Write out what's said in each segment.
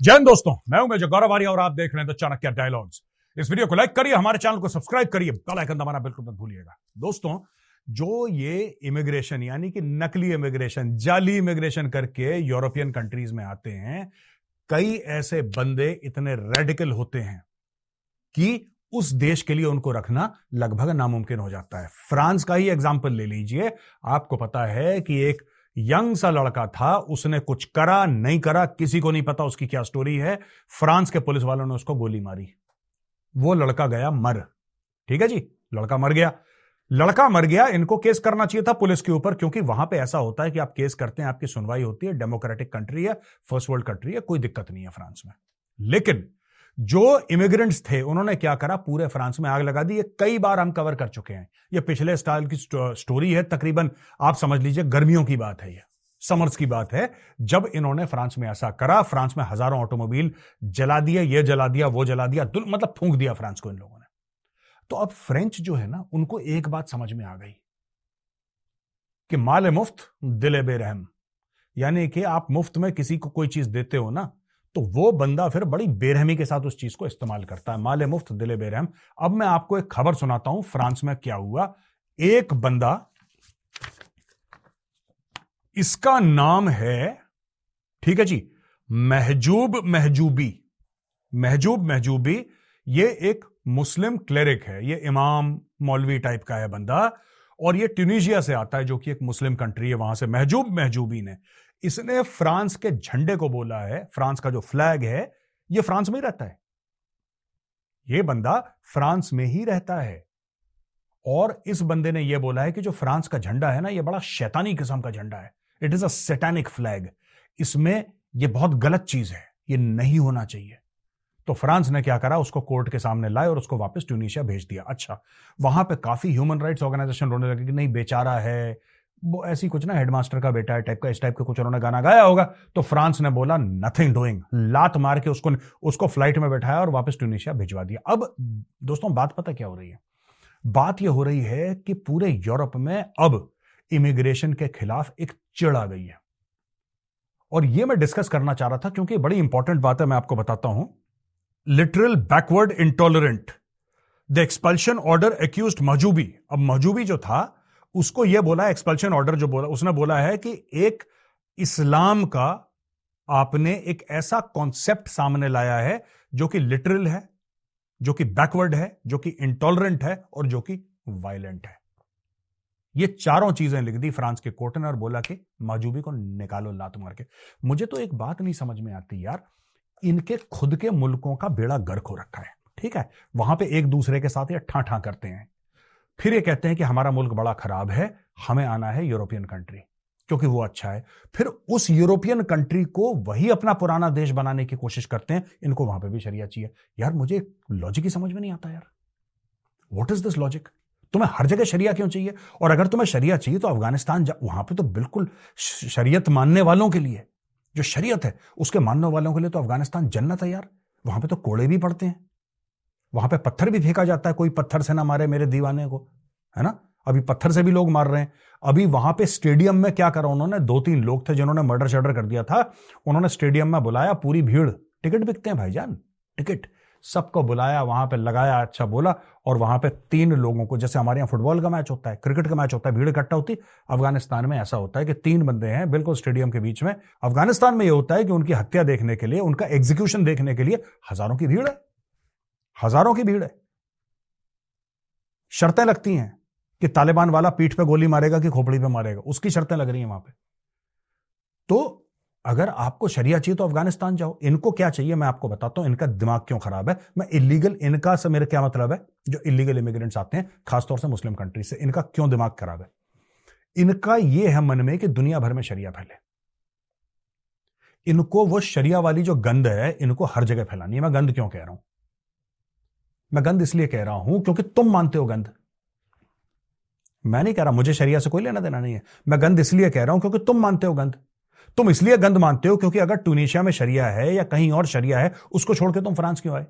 जैन दोस्तों, मैं हूँ मेजर गौरव आर्य और आप देख रहे हैं द चाणक्य डायलॉग्स इस वीडियो को लाइक करिए, हमारे चैनल को सब्सक्राइब करिए बेल आइकन दबाना बिल्कुल मत भूलिएगा। दोस्तों, जो ये इमिग्रेशन यानी कि नकली इमिग्रेशन जाली इमिग्रेशन करके यूरोपियन कंट्रीज़ में आते हैं, कई ऐसे बंदे इतने रेडिकल होते हैं कि उस देश के लिए उनको रखना लगभग नामुमकिन हो जाता है। फ्रांस का ही एग्ज़ाम्पल ले लीजिए। आपको पता है कि एक यंग सा लड़का था, उसने कुछ करा, नहीं करा, किसी को नहीं पता उसकी क्या स्टोरी है। फ्रांस के पुलिस वालों ने उसको गोली मारी। वो लड़का गया मर। ठीक है जी? लड़का मर गया। लड़का मर गया, इनको केस करना चाहिए था पुलिस के ऊपर, क्योंकि वहाँ पे ऐसा होता है कि आप केस करते हैं, आपकी सुनवाई होती है, डेमोक्रेटिक कंट्री है, फ़र्स्ट वर्ल्ड कंट्री है, कोई दिक्कत नहीं है फ्रांस में। लेकिन जो इमिग्रेंट्स थे, उन्होंने क्या करा? पूरे फ्रांस में आग लगा दी। ये कई बार हम कवर कर चुके हैं। ये पिछले स्टाइल की स्टोरी है। तकरीबन आप समझ लीजिए, गर्मियों की बात है ये। समर्स की बात है। जब इन्होंने फ्रांस में ऐसा करा, फ्रांस में हज़ारों ऑटोमोबाइल जला दिया ये जला दिया, वो जला दिया मतलब फूंक दिया फ्रांस को इन लोगों ने। तो अब फ्रेंच जो है ना, उनको एक बात समझ में आ गई कि माल मुफ़्त, दिले बेरहम। यानी कि आप मुफ़्त में किसी को कोई चीज़ देते हो ना तो वो बंदा फिर बड़ी बेरहमी के साथ उस चीज़ को इस्तेमाल करता है। माले मुफ़्त, दिले बेरहम। अब मैं आपको एक खबर सुनाता हूँ, फ्रांस में क्या हुआ। एक बंदा, इसका नाम है, ठीक है जी, महजूब महजूबी। महजूब महजूबी, ये एक मुस्लिम क्लेरिक है। ये इमाम मौलवी टाइप का है बंदा, और ये ट्यूनिशिया से आता है, जो कि एक मुस्लिम कंट्री है वहाँ से। महजूब महजूबी ने। इसने फ्रांस के झंडे को बोला है, फ्रांस का जो फ्लैग है, ये फ्रांस में ही रहता है। ये बंदा फ्रांस में ही रहता है। और इस बंदे ने यह बोला है कि जो फ्रांस का झंडा है ना, ये बड़ा शैतानी किस्म का झंडा है। It is a satanic flag इसमें यह बहुत गलत चीज़ है। ये नहीं होना चाहिए। तो फ्रांस ने क्या करा? उसको कोर्ट के सामने लाए और उसको वापस ट्यूनिशिया भेज दिया। अच्छा वहाँ पे काफ़ी ह्यूमन राइट्स ऑर्गेनाइजेशन रोने लगे कि नहीं, बेचारा है वो ऐसी कुछ ना हेडमास्टर का बेटा है टाइप का, इस टाइप का कुछ उन्होंने गाना गाया होगा। तो फ्रांस ने बोला नथिंग डूइंग लात मार के उसको उसको फ़्लाइट में बैठाया और वापस ट्यूनिशिया भिजवा दिया। अब, दोस्तों, बात पता क्या हो रही है? बात यह हो रही है कि पूरे यूरोप में अब इमिग्रेशन के खिलाफ एक चिड़ आ गई है। और यह मैं डिस्कस करना चाह रहा था, क्योंकि बड़ी इंपॉर्टेंट बात है, मैं आपको बताता हूँ। Literal backward intolerant the expulsion order accuse Mahjubi अब महजूबी जो था उसको यह बोला एक्सपल्शन ऑर्डर जो बोला, उसने बोला है कि एक इस्लाम का आपने एक ऐसा कॉन्सेप्ट सामने लाया है जो कि लिटरल है, जो कि बैकवर्ड है, जो कि इंटॉलरेंट है और जो कि वायलेंट है। ये चारों चीज़ें लिख दी फ्रांस के कोर्ट ने और बोला कि माजूबी को निकालो, लात मार के। मुझे तो एक बात नहीं समझ में आती यार, इनके खुद के मुल्कों का बेड़ा गर्क हो रखा है, ठीक है? वहाँ पे एक दूसरे के साथ ये ठा ठा करते हैं। फिर ये कहते हैं कि हमारा मुल्क बड़ा खराब है, हमें आना है यूरोपियन कंट्री, क्योंकि वो अच्छा है। फिर उस यूरोपियन कंट्री को वही अपना पुराना देश बनाने की कोशिश करते हैं, इनको वहाँ पे भी शरिया चाहिए। यार, मुझे लॉजिक ही समझ में नहीं आता यार। वॉट इज़ दिस लॉजिक तुम्हें हर जगह शरिया क्यों चाहिए? और अगर तुम्हें शरिया चाहिए तो अफ़गानिस्तान वहाँ पे तो बिल्कुल शरीयत मानने वालों के लिए, जो शरीयत है, उसके मानने वालों के लिए तो अफ़गानिस्तान जन्नत है यार। वहाँ पे तो कोड़े भी पड़ते हैं। वहाँ पे पत्थर भी फेंका जाता है, कोई पत्थर से ना मारे मेरे दीवाने को, है ना? अभी पत्थर से भी लोग मार रहे हैं। अभी वहाँ पे स्टेडियम में क्या करा उन्होंने? दो तीन लोग थे जिन्होंने मर्डर शर्डर कर दिया था। उन्होंने स्टेडियम में बुलाया, पूरी भीड़। टिकट बिकते हैं भाईजान, टिकट। सबको बुलाया, वहाँ पे लगाया अच्छा बोला, और वहाँ पे तीन लोगों को, जैसे हमारे यहाँ फुटबॉल का मैच होता है, क्रिकेट का मैच होता है, भीड़ इकट्ठा होती, अफ़गानिस्तान में ऐसा होता है कि तीन बंदे हैं, बिल्कुल स्टेडियम के बीच में। अफ़गानिस्तान में यह होता है कि उनकी हत्या देखने के लिए, उनका एग्जीक्यूशन देखने के लिए हज़ारों की भीड़ है। हज़ारों की भीड़ है। शर्तें लगती हैं कि तालिबान वाला पीठ पे गोली मारेगा कि खोपड़ी पे मारेगा। उसकी शर्तें लग रही हैं वहाँ पे। तो अगर आपको शरिया चाहिए तो अफ़गानिस्तान जाओ। इनको क्या चाहिए मैं आपको बताता हूँ, इनका दिमाग क्यों खराब है? मैं इलीगल, इनका से मेरा क्या मतलब है? जो इलीगल इमिग्रेंट्स आते हैं, खासतौर से मुस्लिम कंट्री से, इनका क्यों दिमाग खराब है? इनका यह है मन में कि दुनिया भर में शरिया फैले। इनको वो शरिया वाली जो गंद है, इनको हर जगह फैलानी है। मैं गंद क्यों कह रहा हूँ? मैं गंद इसलिए कह रहा हूँ क्योंकि तुम मानते हो गंध। मैं नहीं कह रहा, मुझे शरिया से कोई लेना देना नहीं है। मैं गंध इसलिए कह रहा हूँ क्योंकि तुम मानते हो गंध। तुम इसलिए गंध मानते हो क्योंकि अगर टूनिशिया में शरिया है या कहीं और शरिया है, उसको छोड़ के तुम फ्रांस क्यों आए?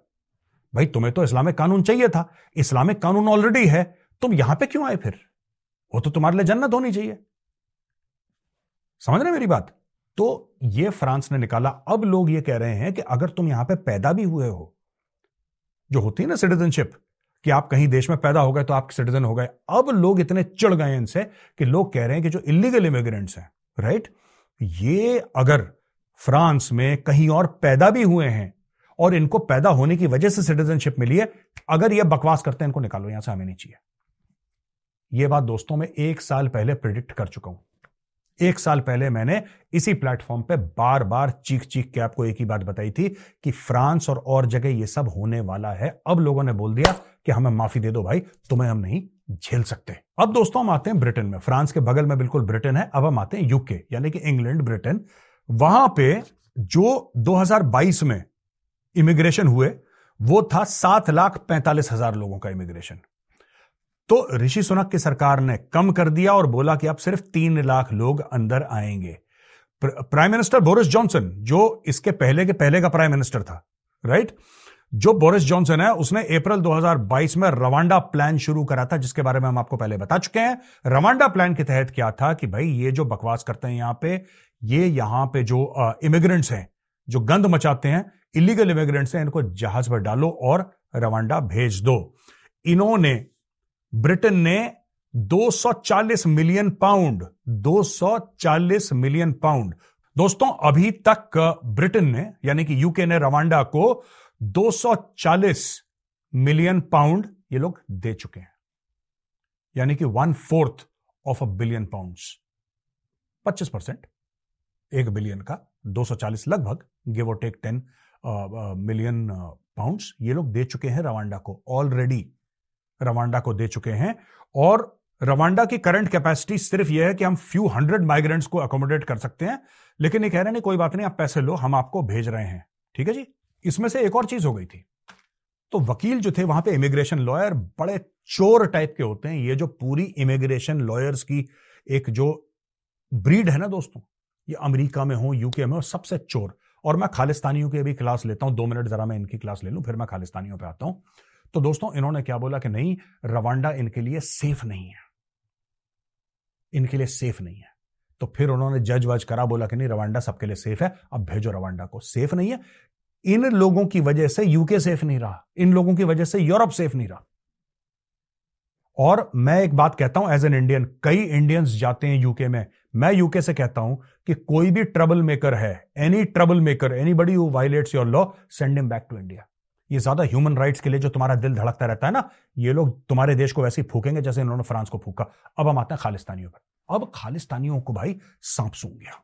भाई, तुम्हें तो इस्लामिक कानून चाहिए था। इस्लामिक कानून ऑलरेडी है। तुम यहाँ पे क्यों आए फिर? वो तो तुम्हारे लिए जन्नत होनी चाहिए। समझ रहे मेरी बात? तो ये फ्रांस ने निकाला। अब लोग ये कह रहे हैं कि अगर तुम यहाँ पे पैदा भी हुए हो जो होती है ना सिटीजनशिप कि आप कहीं देश में पैदा हो गए तो आप सिटीजन हो गए। अब लोग इतने चढ़ गए इनसे कि लोग कह रहे हैं कि जो इलीगल इमिग्रेंट्स हैं राइट ये अगर फ्रांस में कहीं और पैदा भी हुए हैं और इनको पैदा होने की वजह से सिटीजनशिप मिली है, अगर ये बकवास करते हैं, इनको निकालो, यहाँ से हमें नहीं चाहिए। यह बात दोस्तों में एक साल पहले प्रिडिक्ट कर चुका हूँ। एक साल पहले मैंने इसी प्लेटफॉर्म पे बार बार चीख चीख के आपको एक ही बात बताई थी कि फ्रांस और और जगह ये सब होने वाला है। अब लोगों ने बोल दिया कि हमें माफ़ी दे दो भाई, तुम्हें हम नहीं झेल सकते। अब दोस्तों हम आते हैं ब्रिटेन में। फ्रांस के बगल में बिल्कुल ब्रिटेन है, अब हम आते हैं यूके, यानी कि इंग्लैंड, ब्रिटेन। वहाँ पे जो 2022 में इमिग्रेशन हुए, वो था सात लाख पैंतालीस हज़ार लोगों का इमिग्रेशन। तो ऋषि सुनक की सरकार ने कम कर दिया और बोला कि अब सिर्फ़ तीन लाख लोग अंदर आएँगे। प्राइम मिनिस्टर बोरिस जॉनसन जो इसके पहले के पहले का प्राइम मिनिस्टर था राइट जो बोरिस जॉनसन है, उसने अप्रैल 2022 में रवांडा प्लान शुरू करा था, जिसके बारे में हम आपको पहले बता चुके हैं। रवांडा प्लान के तहत क्या था कि भाई, ये जो बकवास करते हैं यहाँ पे, ये यहाँ पे जो इमिग्रेंट्स हैं, जो गंद मचाते हैं इलीगल इमिग्रेंट्स हैं, इनको जहाज़ पर डालो और रवांडा भेज दो। इन्होंने ब्रिटेन ने 240 मिलियन पाउंड 240 मिलियन पाउंड। दोस्तों, अभी तक ब्रिटेन ने, यानी कि यूके ने, रवांडा को 240 मिलियन पाउंड ये लोग दे चुके हैं। यानी कि one fourth of a billion pounds. 25 percent, एक बिलियन का 240 लगभग, गिव और टेक 10 मिलियन पाउंड्स ये लोग दे चुके हैं रवांडा को। ऑलरेडी रवांडा को दे चुके हैं। और रवांडा की करंट कैपेसिटी सिर्फ़ यह है कि हम फ्यू हंड्रेड माइग्रेंट्स को अकोमोडेट कर सकते हैं, लेकिन ये कह रहे हैं कोई बात नहीं, आप पैसे लो, हम आपको भेज रहे हैं। ठीक है जी? इसमें से एक और चीज़ हो गई थी। तो वकील जो थे, वहाँ पे इमिग्रेशन लॉयर बड़े चोर टाइप के होते हैं। ये जो पूरी इमिग्रेशन लॉयर्स की एक जो ब्रीड है ना दोस्तों, ये अमेरिका में हो यूके में हो, सबसे चोर। और मैं खालिस्तानियों की अभी क्लास लेता हूँ, दो मिनट जरा मैं इनकी क्लास ले लूँ, फिर मैं खालिस्तानियों पे आता हूँ। तो दोस्तों, इन्होंने क्या बोला कि नहीं, रवांडा इनके लिए सेफ़ नहीं है। इनके लिए सेफ़ नहीं है। तो फिर उन्होंने जज वज करा, बोला कि नहीं, रवांडा सबके लिए सेफ़ है, अब भेजो रवांडा को। सेफ़ नहीं है। इन लोगों की वजह से यूके सेफ़ नहीं रहा। इन लोगों की वजह से यूरोप सेफ़ नहीं रहा। और मैं एक बात कहता हूँ एज एन इंडियन कई इंडियंस जाते हैं यूके में। मैं यूके से कहता हूँ कि कोई भी ट्रबल मेकर है any trouble maker anybody violates your law send him back to India ये ज़्यादा ह्यूमन राइट्स के लिए जो तुम्हारा दिल धड़कता रहता है ना, ये लोग तुम्हारे देश को वैसे ही फूकेंगे जैसे इन्होंने फ्रांस को फूका। अब हम आते हैं खालिस्तानियों पर। अब खालिस्तानियों को भाई सांप सूंघ गया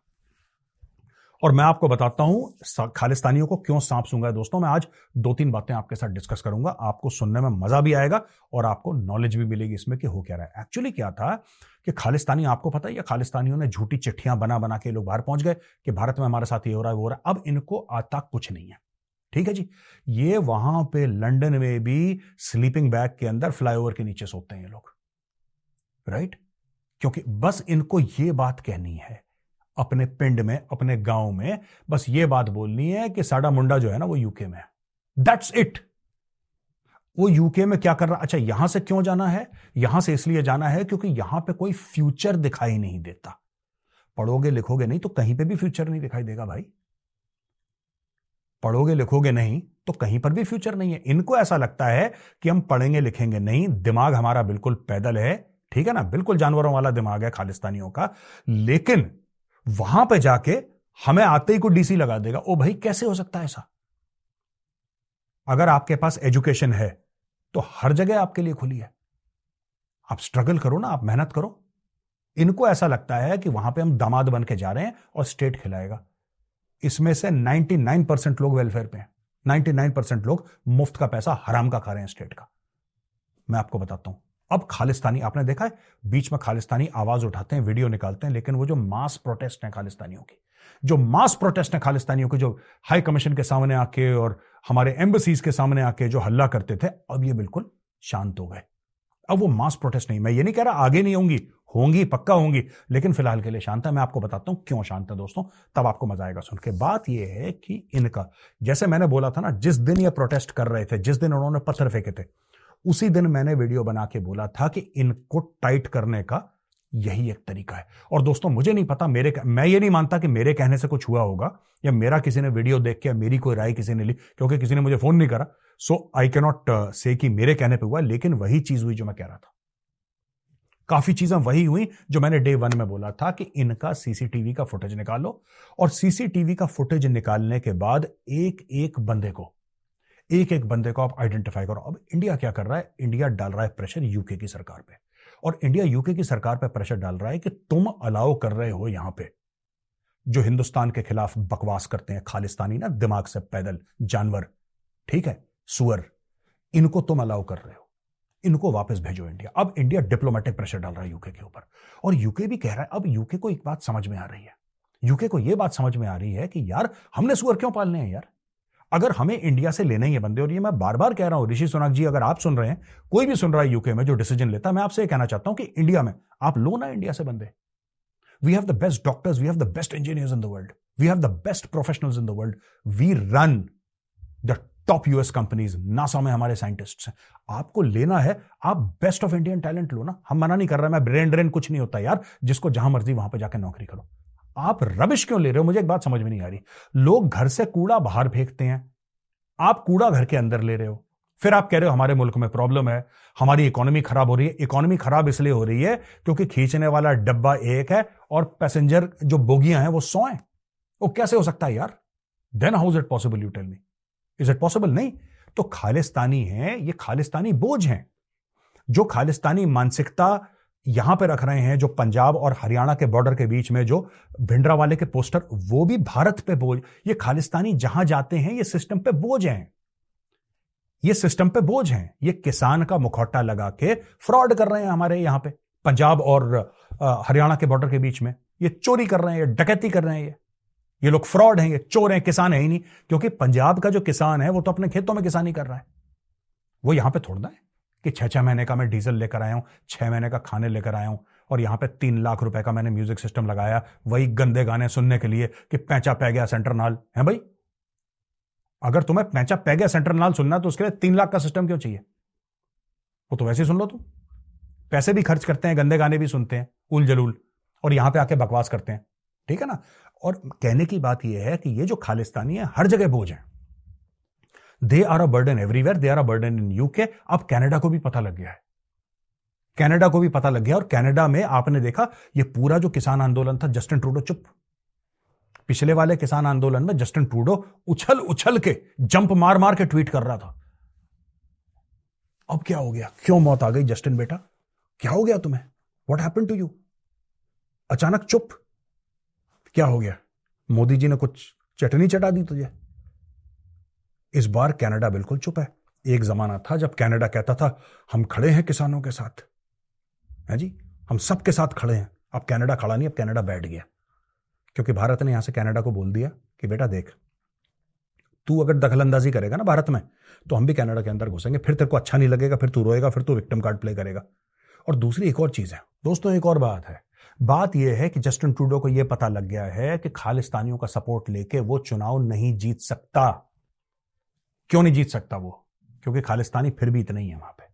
और मैं आपको बताता हूँ खालिस्तानियों को क्यों सांप सूँगा दोस्तों? मैं आज दो तीन बातें आपके साथ डिस्कस करूँगा। आपको सुनने में मज़ा भी आएगा और आपको नॉलेज भी मिलेगी इसमें कि हो क्या रहा है। एक्चुअली क्या था कि खालिस्तानी, आपको पता है खालिस्तानियों ने झूठी चिट्ठियाँ बना बना के लोग बाहर पहुँच गए कि भारत में हमारे साथ ये हो रहा है, वो हो रहा है। अब इनको आता कुछ नहीं है। ठीक है जी? ये वहाँ पे लंदन में भी स्लीपिंग बैग के अंदर फ्लाईओवर के नीचे सोते हैं ये लोग। राइट क्योंकि बस इनको ये बात कहनी है, अपने पिंड में, अपने गाँव में, बस ये बात बोलनी है कि साडा मुंडा जो है ना वो यूके में दैट्स इट वो यूके में क्या कर रहा अच्छा यहाँ से क्यों जाना है? यहाँ से इसलिए जाना है क्योंकि यहाँ पे कोई फ्यूचर दिखाई नहीं देता। पढ़ोगे लिखोगे नहीं तो कहीं पे भी फ्यूचर नहीं दिखाई देगा भाई। पढ़ोगे, लिखोगे नहीं तो कहीं पर भी फ्यूचर नहीं है। इनको ऐसा लगता है कि हम पढ़ेंगे, लिखेंगे नहीं। दिमाग हमारा बिल्कुल पैदल है। ठीक है ना? बिल्कुल जानवरों वाला दिमाग है, खालिस्तानियों का। लेकिन वहाँ पे जाके हमें आते ही को डीसी लगा देगा। ओ भाई, कैसे हो सकता है ऐसा? अगर आपके पास एजुकेशन है तो हर जगह आपके लिए खुली है। आप स्ट्रगल करो ना, आप मेहनत करो। इनको ऐसा लगता है कि वहाँ पे हम दामाद बन के जा रहे हैं और स्टेट खिलाएगा। इसमें से 99 परसेंट लोग वेलफेयर पे हैं। 99 परसेंट लोग मुफ़्त का पैसा हराम का खा रहे हैं स्टेट का। मैं आपको बताता हूँ। अब खालिस्तानी, आपने देखा है, बीच में खालिस्तानी आवाज़ उठाते हैं वीडियो निकालते हैं, लेकिन वो जो मास प्रोटेस्ट है खालिस्तानियों की, जो मास प्रोटेस्ट है खालिस्तानियों की, जो हाई कमीशन के सामने आके और हमारे एम्बसीज के सामने आके जो हल्ला करते थे, अब ये बिल्कुल शांत हो गए। अब वो मास प्रोटेस्ट नहीं। मैं ये नहीं कह रहा आगे नहीं होंगी होंगी, पक्का होंगी, लेकिन फ़िलहाल के लिए शांत है। मैं आपको बताता हूँ क्यों शांत है दोस्तों। तब आपको मज़ा आएगा सुन के। बात यह है कि इनका, जैसे मैंने बोला था ना, जिस दिन ये प्रोटेस्ट कर रहे थे, जिस दिन उन्होंने पत्थर फेंके थे, उसी दिन मैंने वीडियो बना के बोला था कि इनको टाइट करने का यही एक तरीका है। और दोस्तों, मुझे नहीं पता मेरे मैं ये नहीं मानता कि मेरे कहने से कुछ हुआ होगा या मेरा किसी ने वीडियो देख के मेरी कोई राय किसी ने ली, क्योंकि किसी ने मुझे फ़ोन नहीं करा। सो आई कैनॉट से कि मेरे कहने पे हुआ, लेकिन वही चीज़ हुई जो मैं कह रहा था। काफ़ी चीज़ें वही हुई जो मैंने डे वन में बोला था कि इनका सीसीटीवी का फुटेज निकालो और सीसीटीवी का फुटेज निकालने के बाद एक एक बंदे को एक एक बंदे को आप आइडेंटिफाई करो। अब इंडिया क्या कर रहा है? इंडिया डाल रहा है प्रेशर यूके की सरकार पे। और इंडिया यूके की सरकार पर प्रेशर डाल रहा है कि तुम अलाउ कर रहे हो यहाँ पे, जो हिंदुस्तान के खिलाफ बकवास करते हैं, खालिस्तानी ना, दिमाग से पैदल, जानवर, ठीक है, सुअर, इनको तुम अलाउ कर रहे हो, इनको वापस भेजो इंडिया। अब इंडिया डिप्लोमेटिक प्रेशर डाल रहा है यूके के ऊपर। और यूके भी कह रहा है, अब यूके को एक बात समझ में आ रही है, यूके को यह बात समझ में आ रही है कि यार, हमने सुअर क्यों पालने हैं यार? अगर हमें इंडिया से लेने ही है बंदे, और ये मैं बार बार कह रहा हूँ, ऋषि सोनाक जी, अगर आप सुन रहे हैं, कोई भी सुन रहा है यूके में जो डिसीज़न लेता है, मैं आपसे कहना चाहता हूँ कि इंडिया में, आप लो ना इंडिया से बंदे। We have the best doctors we have the best engineers in the world we have the best professionals in the world we run the top US companies NASA में हमारे साइंटिस्ट हैं। आपको लेना है, आप बेस्ट ऑफ़ इंडियन टैलेंट लो ना, हम मना नहीं कर रहे, मैं ब्रेन ड्रेन कुछ नहीं होता यार, जिसको जहाँ मर्ज़ी वहाँ पर जाकर नौकरी करो। आप रबिश क्यों ले रहे हो? मुझे एक बात समझ में नहीं आ रही। लोग घर से कूड़ा बाहर फेंकते हैं। आप कूड़ा घर के अंदर ले रहे हो। फिर आप कह रहे हो, हमारे मुल्क में प्रॉब्लम है। हमारी इकोनॉमी खराब हो रही है। इकोनॉमी खराब इसलिए हो रही है क्योंकि खींचने वाला डब्बा एक है और पैसेंजर जो बोगियाँ हैं वो सौ हैं। वो कैसे हो सकता है यार? Then how is it possible you tell me is it possible नहीं। तो खालिस्तानी है, ये खालिस्तानी बोझ हैं। जो खालिस्तानी मानसिकता यहाँ पे रख रहे हैं जो पंजाब और हरियाणा के बॉर्डर के बीच में जो भिंडरा वाले के पोस्टर वो भी भारत पे बोझ, ये खालिस्तानी जहाँ जाते हैं, ये सिस्टम पे बोझ हैं। ये सिस्टम पे बोझ हैं। ये किसान का मुखौटा लगा के फ्रॉड कर रहे हैं हमारे यहाँ पे, पंजाब और हरियाणा के बॉर्डर के बीच में। ये चोरी कर रहे हैं, ये डकैती कर रहे हैं ये। ये लोग फ्रॉड हैं, ये चोर हैं, किसान है ही नहीं, क्योंकि पंजाब का जो किसान है, वो तो अपने खेतों में किसानी कर रहा है। वो यहाँ पे थोड़ना है। कि छह छह महीने का मैं डीजल लेकर आया हूँ, छह महीने का खाने लेकर आया हूँ और यहाँ पे तीन लाख रुपए का मैंने म्यूज़िक सिस्टम लगाया वही गंदे गाने सुनने के लिए कि पैंचा पै गया सेंटर नाल। है भाई? अगर तुम्हें पैंचा पै गया सेंटर नाल सुनना तो उसके लिए तीन लाख का सिस्टम क्यों चाहिए? वो तो वैसे ही सुन लो तुम। पैसे भी खर्च करते हैं, गंदे गाने भी सुनते हैं, उल जलूल, और यहाँ पे आके बकवास करते हैं। ठीक है ना? और कहने की बात यह है कि ये जो खालिस्तानी है, हर जगह बोझ है। They are a burden everywhere they are a burden in UK अब कैनेडा को भी पता लग गया है। कैनेडा को भी पता लग गया और कैनेडा में आपने देखा, ये पूरा जो किसान आंदोलन था जस्टिन ट्रूडो चुप। पिछले वाले किसान आंदोलन में जस्टिन ट्रूडो उछल उछल के जंप मार मार के ट्वीट कर रहा था। अब क्या हो गया? क्यों मौत आ गई जस्टिन बेटा? क्या हो गया तुम्हें? वॉट हैपन टू यू अचानक चुप। क्या हो गया? मोदी जी ने कुछ चटनी चटा दी तुझे? इस बार कनाडा बिल्कुल चुप है। एक जमाना था जब कनाडा कहता था, हम खड़े हैं किसानों के साथ। है जी? हम सबके साथ खड़े हैं। अब कनाडा खड़ा नहीं, अब कनाडा बैठ गया। क्योंकि भारत ने यहाँ से कनाडा को बोल दिया कि, बेटा देख, तू अगर दखलंदाजी करेगा ना भारत में तो हम भी कनाडा के अंदर घुसेंगे। फिर तेरे को अच्छा नहीं लगेगा, फिर तू रोएगा, फिर तू विक्टिम कार्ड प्ले करेगा। और दूसरी एक और चीज़ है। दोस्तों, एक और बात है। बात यह है कि जस्टिन ट्रूडो को यह पता लग गया है कि खालिस्तानियों का सपोर्ट लेके वो चुनाव नहीं जीत सकता। क्यों नहीं जीत सकता वो? क्योंकि खालिस्तानी फिर भी इतना ही है वहाँ पे।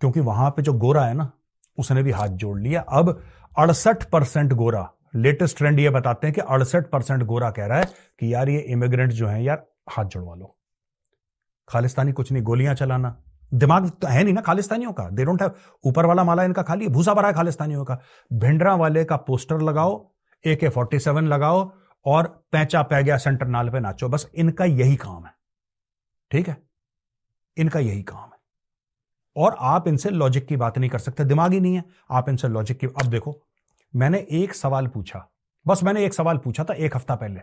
क्योंकि वहाँ पे जो गोरा है ना, उसने भी हाथ जोड़ लिया। अब अड़सठ परसेंट गोरा, लेटेस्ट ट्रेंड ये बताते हैं कि अड़सठ परसेंट गोरा कह रहा है कि यार ये इमिग्रेंट जो है यार, हाथ जोड़वा लो। खालिस्तानी कुछ नहीं, गोलियाँ चलाना। दिमाग तो है नहीं ना खालिस्तानियों का। दे डोंट हैव ऊपर वाला माला इनका खाली है, भूसा भरा है खालिस्तानियों का। भिंडरा वाले का पोस्टर लगाओ ए के फोर्टी सेवन लगाओ और पैंचा पै गया सेंटर नाल पे नाचो। बस इनका यही काम है। ठीक है? इनका यही काम है। और आप इनसे लॉजिक की बात नहीं कर सकते, दिमाग ही नहीं है। आप इनसे लॉजिक की, अब देखो, मैंने एक सवाल पूछा। बस मैंने एक सवाल पूछा था एक हफ़्ता पहले।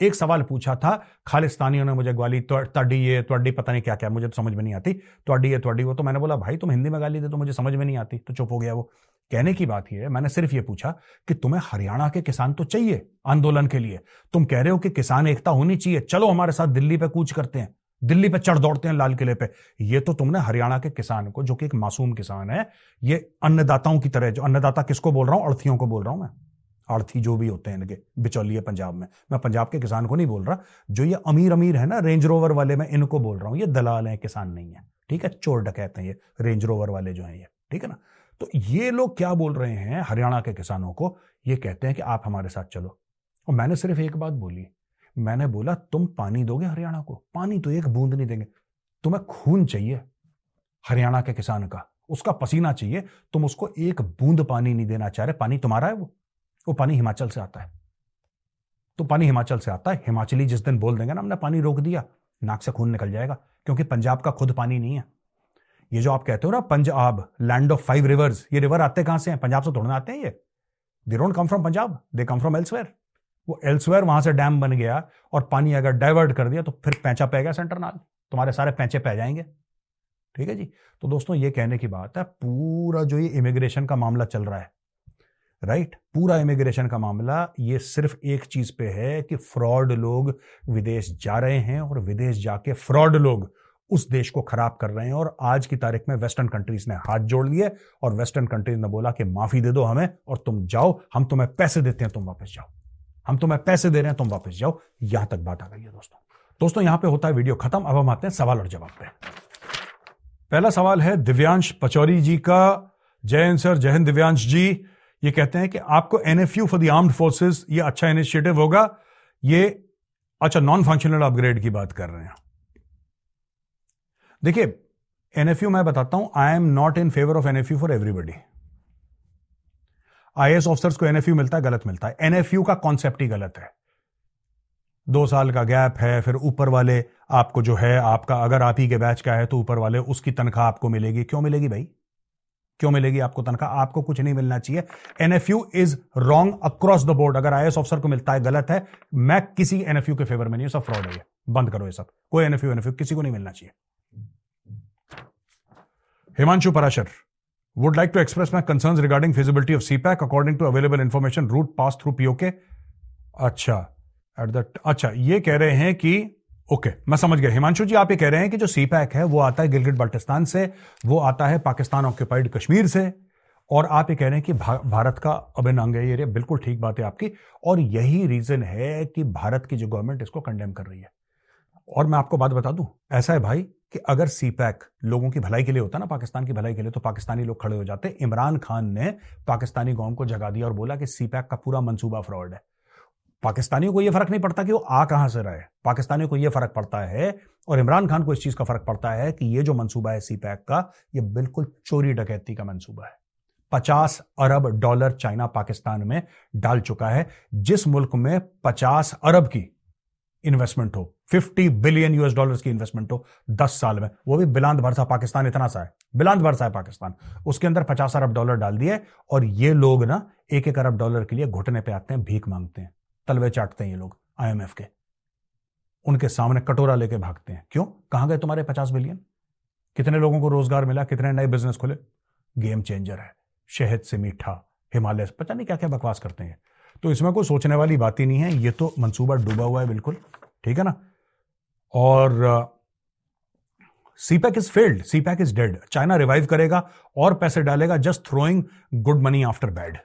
एक सवाल पूछा था, खालिस्तानियों ने मुझे गाली तड़ी ये तड़ी पता नहीं क्या क्या मुझे तो समझ में नहीं आती। तड़ी ये तड़ी वो तो मैंने बोला, भाई, तुम हिंदी में गाली दे तो मुझे समझ में नहीं आती। तो चुप हो गया वो। कहने की बात यह है, मैंने सिर्फ़ ये पूछा कि तुम्हें हरियाणा के किसान तो चाहिए आंदोलन के लिए? तुम कह रहे हो कि किसान एकता होनी चाहिए। चलो हमारे साथ दिल्ली पे कूच करते हैं। दिल्ली पे चढ़ दौड़ते हैं लाल किले पे। ये तो तुमने हरियाणा के किसान को, जो कि एक मासूम किसान है, ये अन्नदाताओं की तरह, जो अन्नदाता किसको बोल रहा हूँ? अर्थियों को बोल रहा हूँ मैं। आर्थी जो भी होते हैं इनके, बिचौलिए पंजाब में। मैं पंजाब के किसान को नहीं बोल रहा, जो ये अमीर अमीर है ना, रेंज रोवर वाले, मैं इनको बोल रहा हूँ। ये दलाल हैं, किसान नहीं है। ठीक है? चोर डकैते हैं ये, रेंज रोवर वाले जो हैं ये। ठीक है ना? तो ये लोग क्या बोल रहे हैं, हरियाणा के किसानों को? ये कहते हैं कि आप हमारे साथ चलो। और मैंने सिर्फ़ एक बात बोली मैंने बोला, तुम पानी दोगे हरियाणा को? पानी तो एक बूंद नहीं देंगे। तुम्हें खून चाहिए हरियाणा के किसान का। उसका पसीना चाहिए। तुम उसको एक बूंद पानी नहीं देना चाह रहे। पानी तुम्हारा है वो। वो पानी हिमाचल से आता है। तो पानी हिमाचल से आता है। हिमाचली जिस दिन बोल देंगे ना, हमने पानी रोक दिया, नाक से खून निकल जाएगा, क्योंकि पंजाब का खुद पानी नहीं है। ये जो आप कहते हो ना, Punjab land of five rivers ये रिवर आते कहाँ से हैं? पंजाब से थोड़े आते हैं ये। They don't come from Punjab they come from elsewhere वो एल्सवेयर वहाँ से डैम बन गया और पानी अगर डाइवर्ट कर दिया तो फिर पैंचा पै गया सेंटर नाल। तुम्हारे सारे पैंचे पै जाएँगे। ठीक है जी? तो दोस्तों, ये कहने की बात है, पूरा जो ये इमिग्रेशन का मामला चल रहा है राइट right? पूरा इमिग्रेशन का मामला ये सिर्फ़ एक चीज़ पे है कि फ्रॉड लोग विदेश जा रहे हैं और विदेश जाके फ्रॉड लोग उस देश को खराब कर रहे हैं और आज की तारीख में वेस्टर्न कंट्रीज़ ने हाथ जोड़ लिए और वेस्टर्न कंट्रीज़ ने बोला कि माफ़ी दे दो हमें और तुम जाओ, हम तुम्हें पैसे देते हैं, तुम वापस जाओ। हम तुम्हें पैसे दे रहे हैं, तुम वापस जाओ। यहाँ तक बात आ गई है दोस्तों। दोस्तों, यहाँ पे होता है वीडियो खत्म। अब हम आते हैं सवाल और जवाब पे। पहला सवाल है दिव्यांश पचौरी जी का। जय हिंद, सर। जय हिंद, दिव्यांश जी। ये कहते हैं कि आपको NFU for the armed forces ये अच्छा इनिशिएटिव होगा। ये अच्छा नॉन फंक्शनल अपग्रेड की बात कर रहे हैं। देखिए एनएफयू मैं बताता हूँ I am not in favour of NFU for everybody IAS officers को एनएफयू मिलता है, गलत मिलता है। एनएफयू का कॉन्सेप्ट ही गलत है। दो साल का गैप है, फिर ऊपर वाले आपको जो है, आपका अगर आप ही के बैच का है तो ऊपर वाले उसकी तनख्वाह आपको मिलेगी। क्यों मिलेगी भाई? क्यों मिलेगी आपको तनख्वाह? आपको कुछ नहीं मिलना चाहिए। NFU is wrong across the board अगर आईएएस ऑफिसर को मिलता है, गलत है, मैं किसी एनएफयू के फेवर में नहीं सब फ्रॉड है बंद करो ये सब। कोई एनएफयू एनएफयू किसी को नहीं मिलना चाहिए। Himanshu Parashar. Would like to express my concerns regarding feasibility of CPAC according to available information route passed through POK. अच्छा एट द अच्छा ये कह रहे हैं कि ओके okay, मैं समझ गया। हिमांशु जी आप ये कह रहे हैं कि जो सीपैक है वो आता है गिलगिट बल्टिस्तान से वो आता है पाकिस्तान ऑक्यूपाइड कश्मीर से और आप ये कह रहे हैं कि भा, भारत का अभिन्न अंग है ये बिल्कुल ठीक बात है आपकी। और यही रीजन है कि भारत की जो गवर्नमेंट इसको कंडेम कर रही है। और मैं आपको बात बता दूँ ऐसा है भाई कि अगर सीपैक लोगों की भलाई के लिए होता ना, पाकिस्तान की भलाई के लिए तो पाकिस्तानी लोग खड़े हो जाते। इमरान खान ने पाकिस्तानी कौम को जगा दिया और बोला कि सीपैक का पूरा मंसूबा फ्रॉड है। पाकिस्तानियों को यह फ़र्क नहीं पड़ता कि वो आ कहाँ से रहे। पाकिस्तानियों को यह फ़र्क पड़ता है और इमरान खान को इस चीज़ का फ़र्क पड़ता है कि यह जो मंसूबा है सीपैक का यह बिल्कुल चोरी डकैती का मंसूबा है। पचास अरब डॉलर चाइना पाकिस्तान में डाल चुका है। जिस मुल्क में पचास अरब की इन्वेस्टमेंट हो 50 बिलियन यूएस डॉलर्स की इन्वेस्टमेंट हो 10 साल में। वो भी बिलांत भर सा पाकिस्तान इतना सा है। बिलांत भर सा है पाकिस्तान। उसके अंदर 50 अरब डॉलर डाल दिए और ये लोग ना एक एक अरब डॉलर के लिए घुटने पे आते हैं, भीख मांगते हैं। तलवे चाटते हैं ये लोग आईएमएफ के। उनके सामने कटोरा लेके भागते हैं। क्यों? कहाँ गए तुम्हारे पचास बिलियन? कितने लोगों को रोज़गार मिला? कितने नए बिज़नेस खुले? गेम चेंजर है। शहद से मीठा, हिमालय पता नहीं क्या क्या बकवास करते हैं। तो इसमें कोई सोचने वाली बात ही नहीं है। ये तो मंसूबा डूबा हुआ है बिल्कुल। ठीक है ना? और CPEC is failed CPEC is dead China revive करेगा और पैसे डालेगा just throwing good money after bad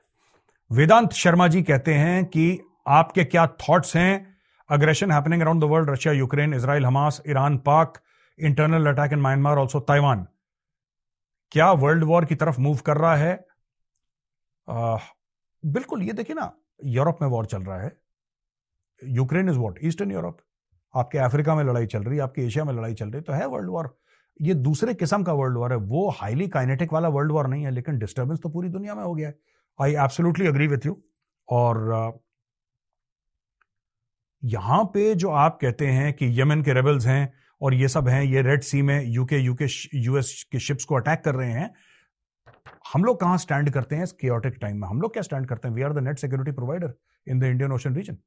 Vedant Sharma ji कहते हैं कि आपके क्या थॉट्स हैं? Aggression happening around the world Russia Ukraine Israel Hamas Iran Pak internal attack in Myanmar also Taiwan क्या वर्ल्ड वॉर की तरफ़ मूव कर रहा है? आ, बिल्कुल ये देखिए ना यूरोप में वॉर चल रहा है। Ukraine is what eastern Europe आपके अफ्रीका में लड़ाई चल रही है आपके एशिया में लड़ाई चल रही है तो है वर्ल्ड वॉर ये दूसरे किस्म का वर्ल्ड वॉर है, वो हाईली काइनेटिक वाला वर्ल्ड वॉर नहीं है, लेकिन डिस्टर्बेंस तो पूरी दुनिया में हो गया है। I absolutely agree with you और यहाँ पे जो आप कहते हैं कि यमन के रेबल्स हैं और ये सब हैं, ये रेड सी में यूके यूके यूएस के शिप्स को अटैक कर रहे हैं, हम लोग कहाँ स्टैंड करते हैं इस टाइम में? हम लोग क्या स्टैंड करते हैं? We are the net security provider in the Indian Ocean region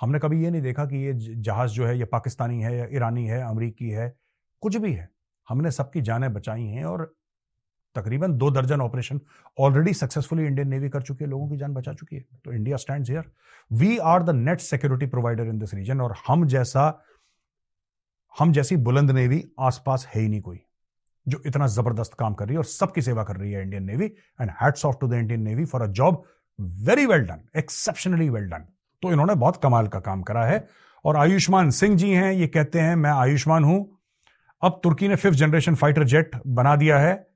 हमने कभी ये नहीं देखा कि ये जहाज़ जो है ये पाकिस्तानी है या ईरानी है, अमरीकी है, कुछ भी है। हमने सबकी जानें बचाई हैं और तकरीबन दो दर्जन operation already successfully Indian Navy कर चुकी है, लोगों की जान बचा चुकी है। तो India stand here we are the net security provider in this region और हम जैसा, हम जैसी बुलंद नेवी आसपास है ही नहीं कोई, जो इतना ज़बरदस्त काम कर रही है और सबकी सेवा कर रही है Indian Navy. And hats off to the Indian Navy for a job very well done exceptionally well done तो इन्होंने बहुत कमाल का काम करा है। और आयुष्मान सिंह जी हैं, ये कहते हैं, मैं आयुष्मान हूँ। अब तुर्की ने फिफ्थ जनरेशन फाइटर जेट बना दिया है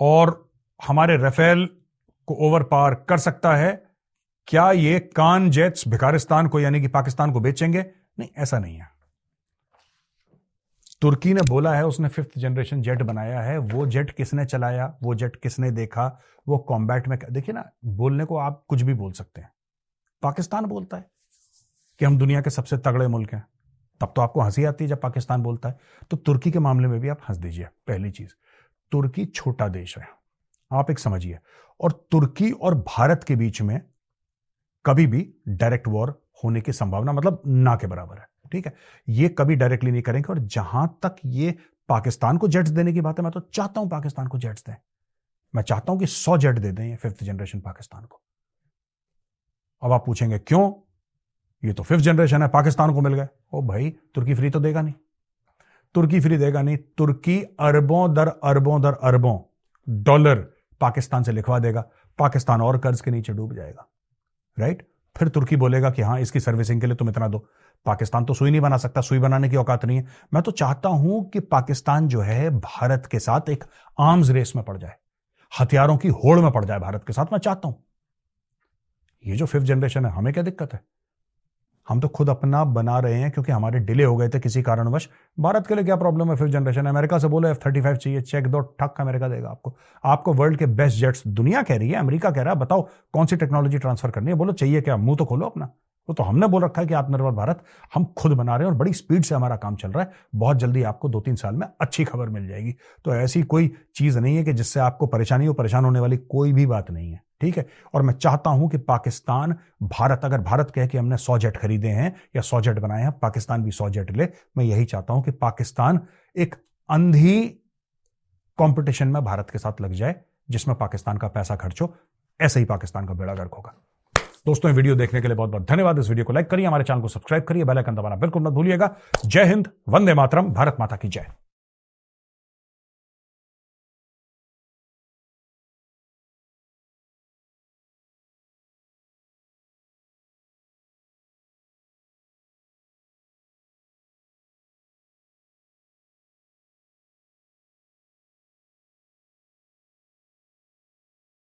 और हमारे रफेल को ओवर पार कर सकता है। क्या ये कान जेट्स भिकारिस्तान को, यानी कि पाकिस्तान को बेचेंगे? नहीं, ऐसा नहीं है। तुर्की ने बोला है, उसने फिफ्थ जनरेशन जेट बनाया है। वो जेट किसने चलाया? वो जेट किसने देखा? वो कॉम्बैट में देखिए ना, बोलने को आप कुछ भी बोल सकते हैं। पाकिस्तान बोलता है कि हम दुनिया के सबसे तगड़े मुल्क हैं। तब तो आपको हँसी आती है जब पाकिस्तान बोलता है। तो तुर्की के मामले में भी आप हंस दीजिए, पहली चीज़। तुर्की छोटा देश है। आप एक समझिए। और तुर्की और भारत के बीच में कभी भी डायरेक्ट वॉर होने की संभावना मतलब ना के बराबर है। ठीक है? ये कभी डायरेक्टली नहीं करेंगे और जहाँ तक ये पाकिस्तान को जेट्स देने की बात है, मैं तो चाहता हूँ पाकिस्तान को जेट्स दें। मैं चाहता हूँ कि सौ जेट दे दें फिफ्थ जनरेशन पाकिस्तान को। अब आप पूछेंगे, क्यों? ये तो फिफ्थ जनरेशन है, पाकिस्तान को मिल गए। ओ भाई, तुर्की फ्री तो देगा नहीं। तुर्की फ्री देगा नहीं, तुर्की अरबों दर अरबों दर अरबों डॉलर पाकिस्तान से लिखवा देगा, पाकिस्तान और कर्ज के नीचे डूब जाएगा। राइट? फिर तुर्की बोलेगा कि हाँ, इसकी सर्विसिंग के लिए तुम इतना दो। पाकिस्तान तो सुई नहीं बना सकता, सुई बनाने की औकात नहीं है। मैं तो चाहता हूँ कि पाकिस्तान जो है, भारत के साथ एक आर्म्स रेस में पड़ जाए, हथियारों की होड़ में पड़ जाए भारत के साथ, मैं चाहता हूँ। ये जो फिफ्थ जनरेशन है, हमें क्या दिक्कत है? हम तो खुद अपना बना रहे हैं क्योंकि हमारे डिले हो गए थे किसी कारणवश। भारत के लिए क्या प्रॉब्लम है फिफ्थ जनरेशन अमेरिका से बोलो एफ़ थर्टी फाइव चाहिए चेक दो ठक अमेरिका देगा आपको। आपको वर्ल्ड के बेस्ट जेट्स दुनिया कह रही है, अमेरिका कह रहा है, बताओ कौन सी टेक्नोलॉजी ट्रांसफ़र करनी है? बोलो, चाहिए क्या? मुँह तो खोलो अपना। वो तो हमने बोल रखा है कि आत्मनिर्भर भारत, हम खुद बना रहे हैं और बड़ी स्पीड से हमारा काम चल रहा है। बहुत जल्दी आपको दो तीन साल में अच्छी खबर मिल जाएगी। तो ऐसी कोई चीज़ नहीं है कि जिससे आपको परेशानी हो, परेशान होने वाली कोई भी बात नहीं है। ठीक है? और मैं चाहता हूँ कि पाकिस्तान, भारत, अगर भारत कहे कि हमने सौ जेट खरीदे हैं या सौ जेट बनाए हैं, पाकिस्तान भी सौ जेट ले, मैं यही चाहता हूँ कि पाकिस्तान एक अंधी कंपटीशन में भारत के साथ लग जाए, जिसमें पाकिस्तान का पैसा खर्च हो। ऐसे ही पाकिस्तान का बेड़ा गर्क होगा। दोस्तों वीडियो देखने के लिए बहुत बहुत धन्यवाद। इस वीडियो को लाइक करिए, हमारे चैनल को सब्सक्राइब करिए, बेल आइकन दबाना बिल्कुल मत भूलिएगा। जय हिंद, वंदे मातरम, भारत माता की जय।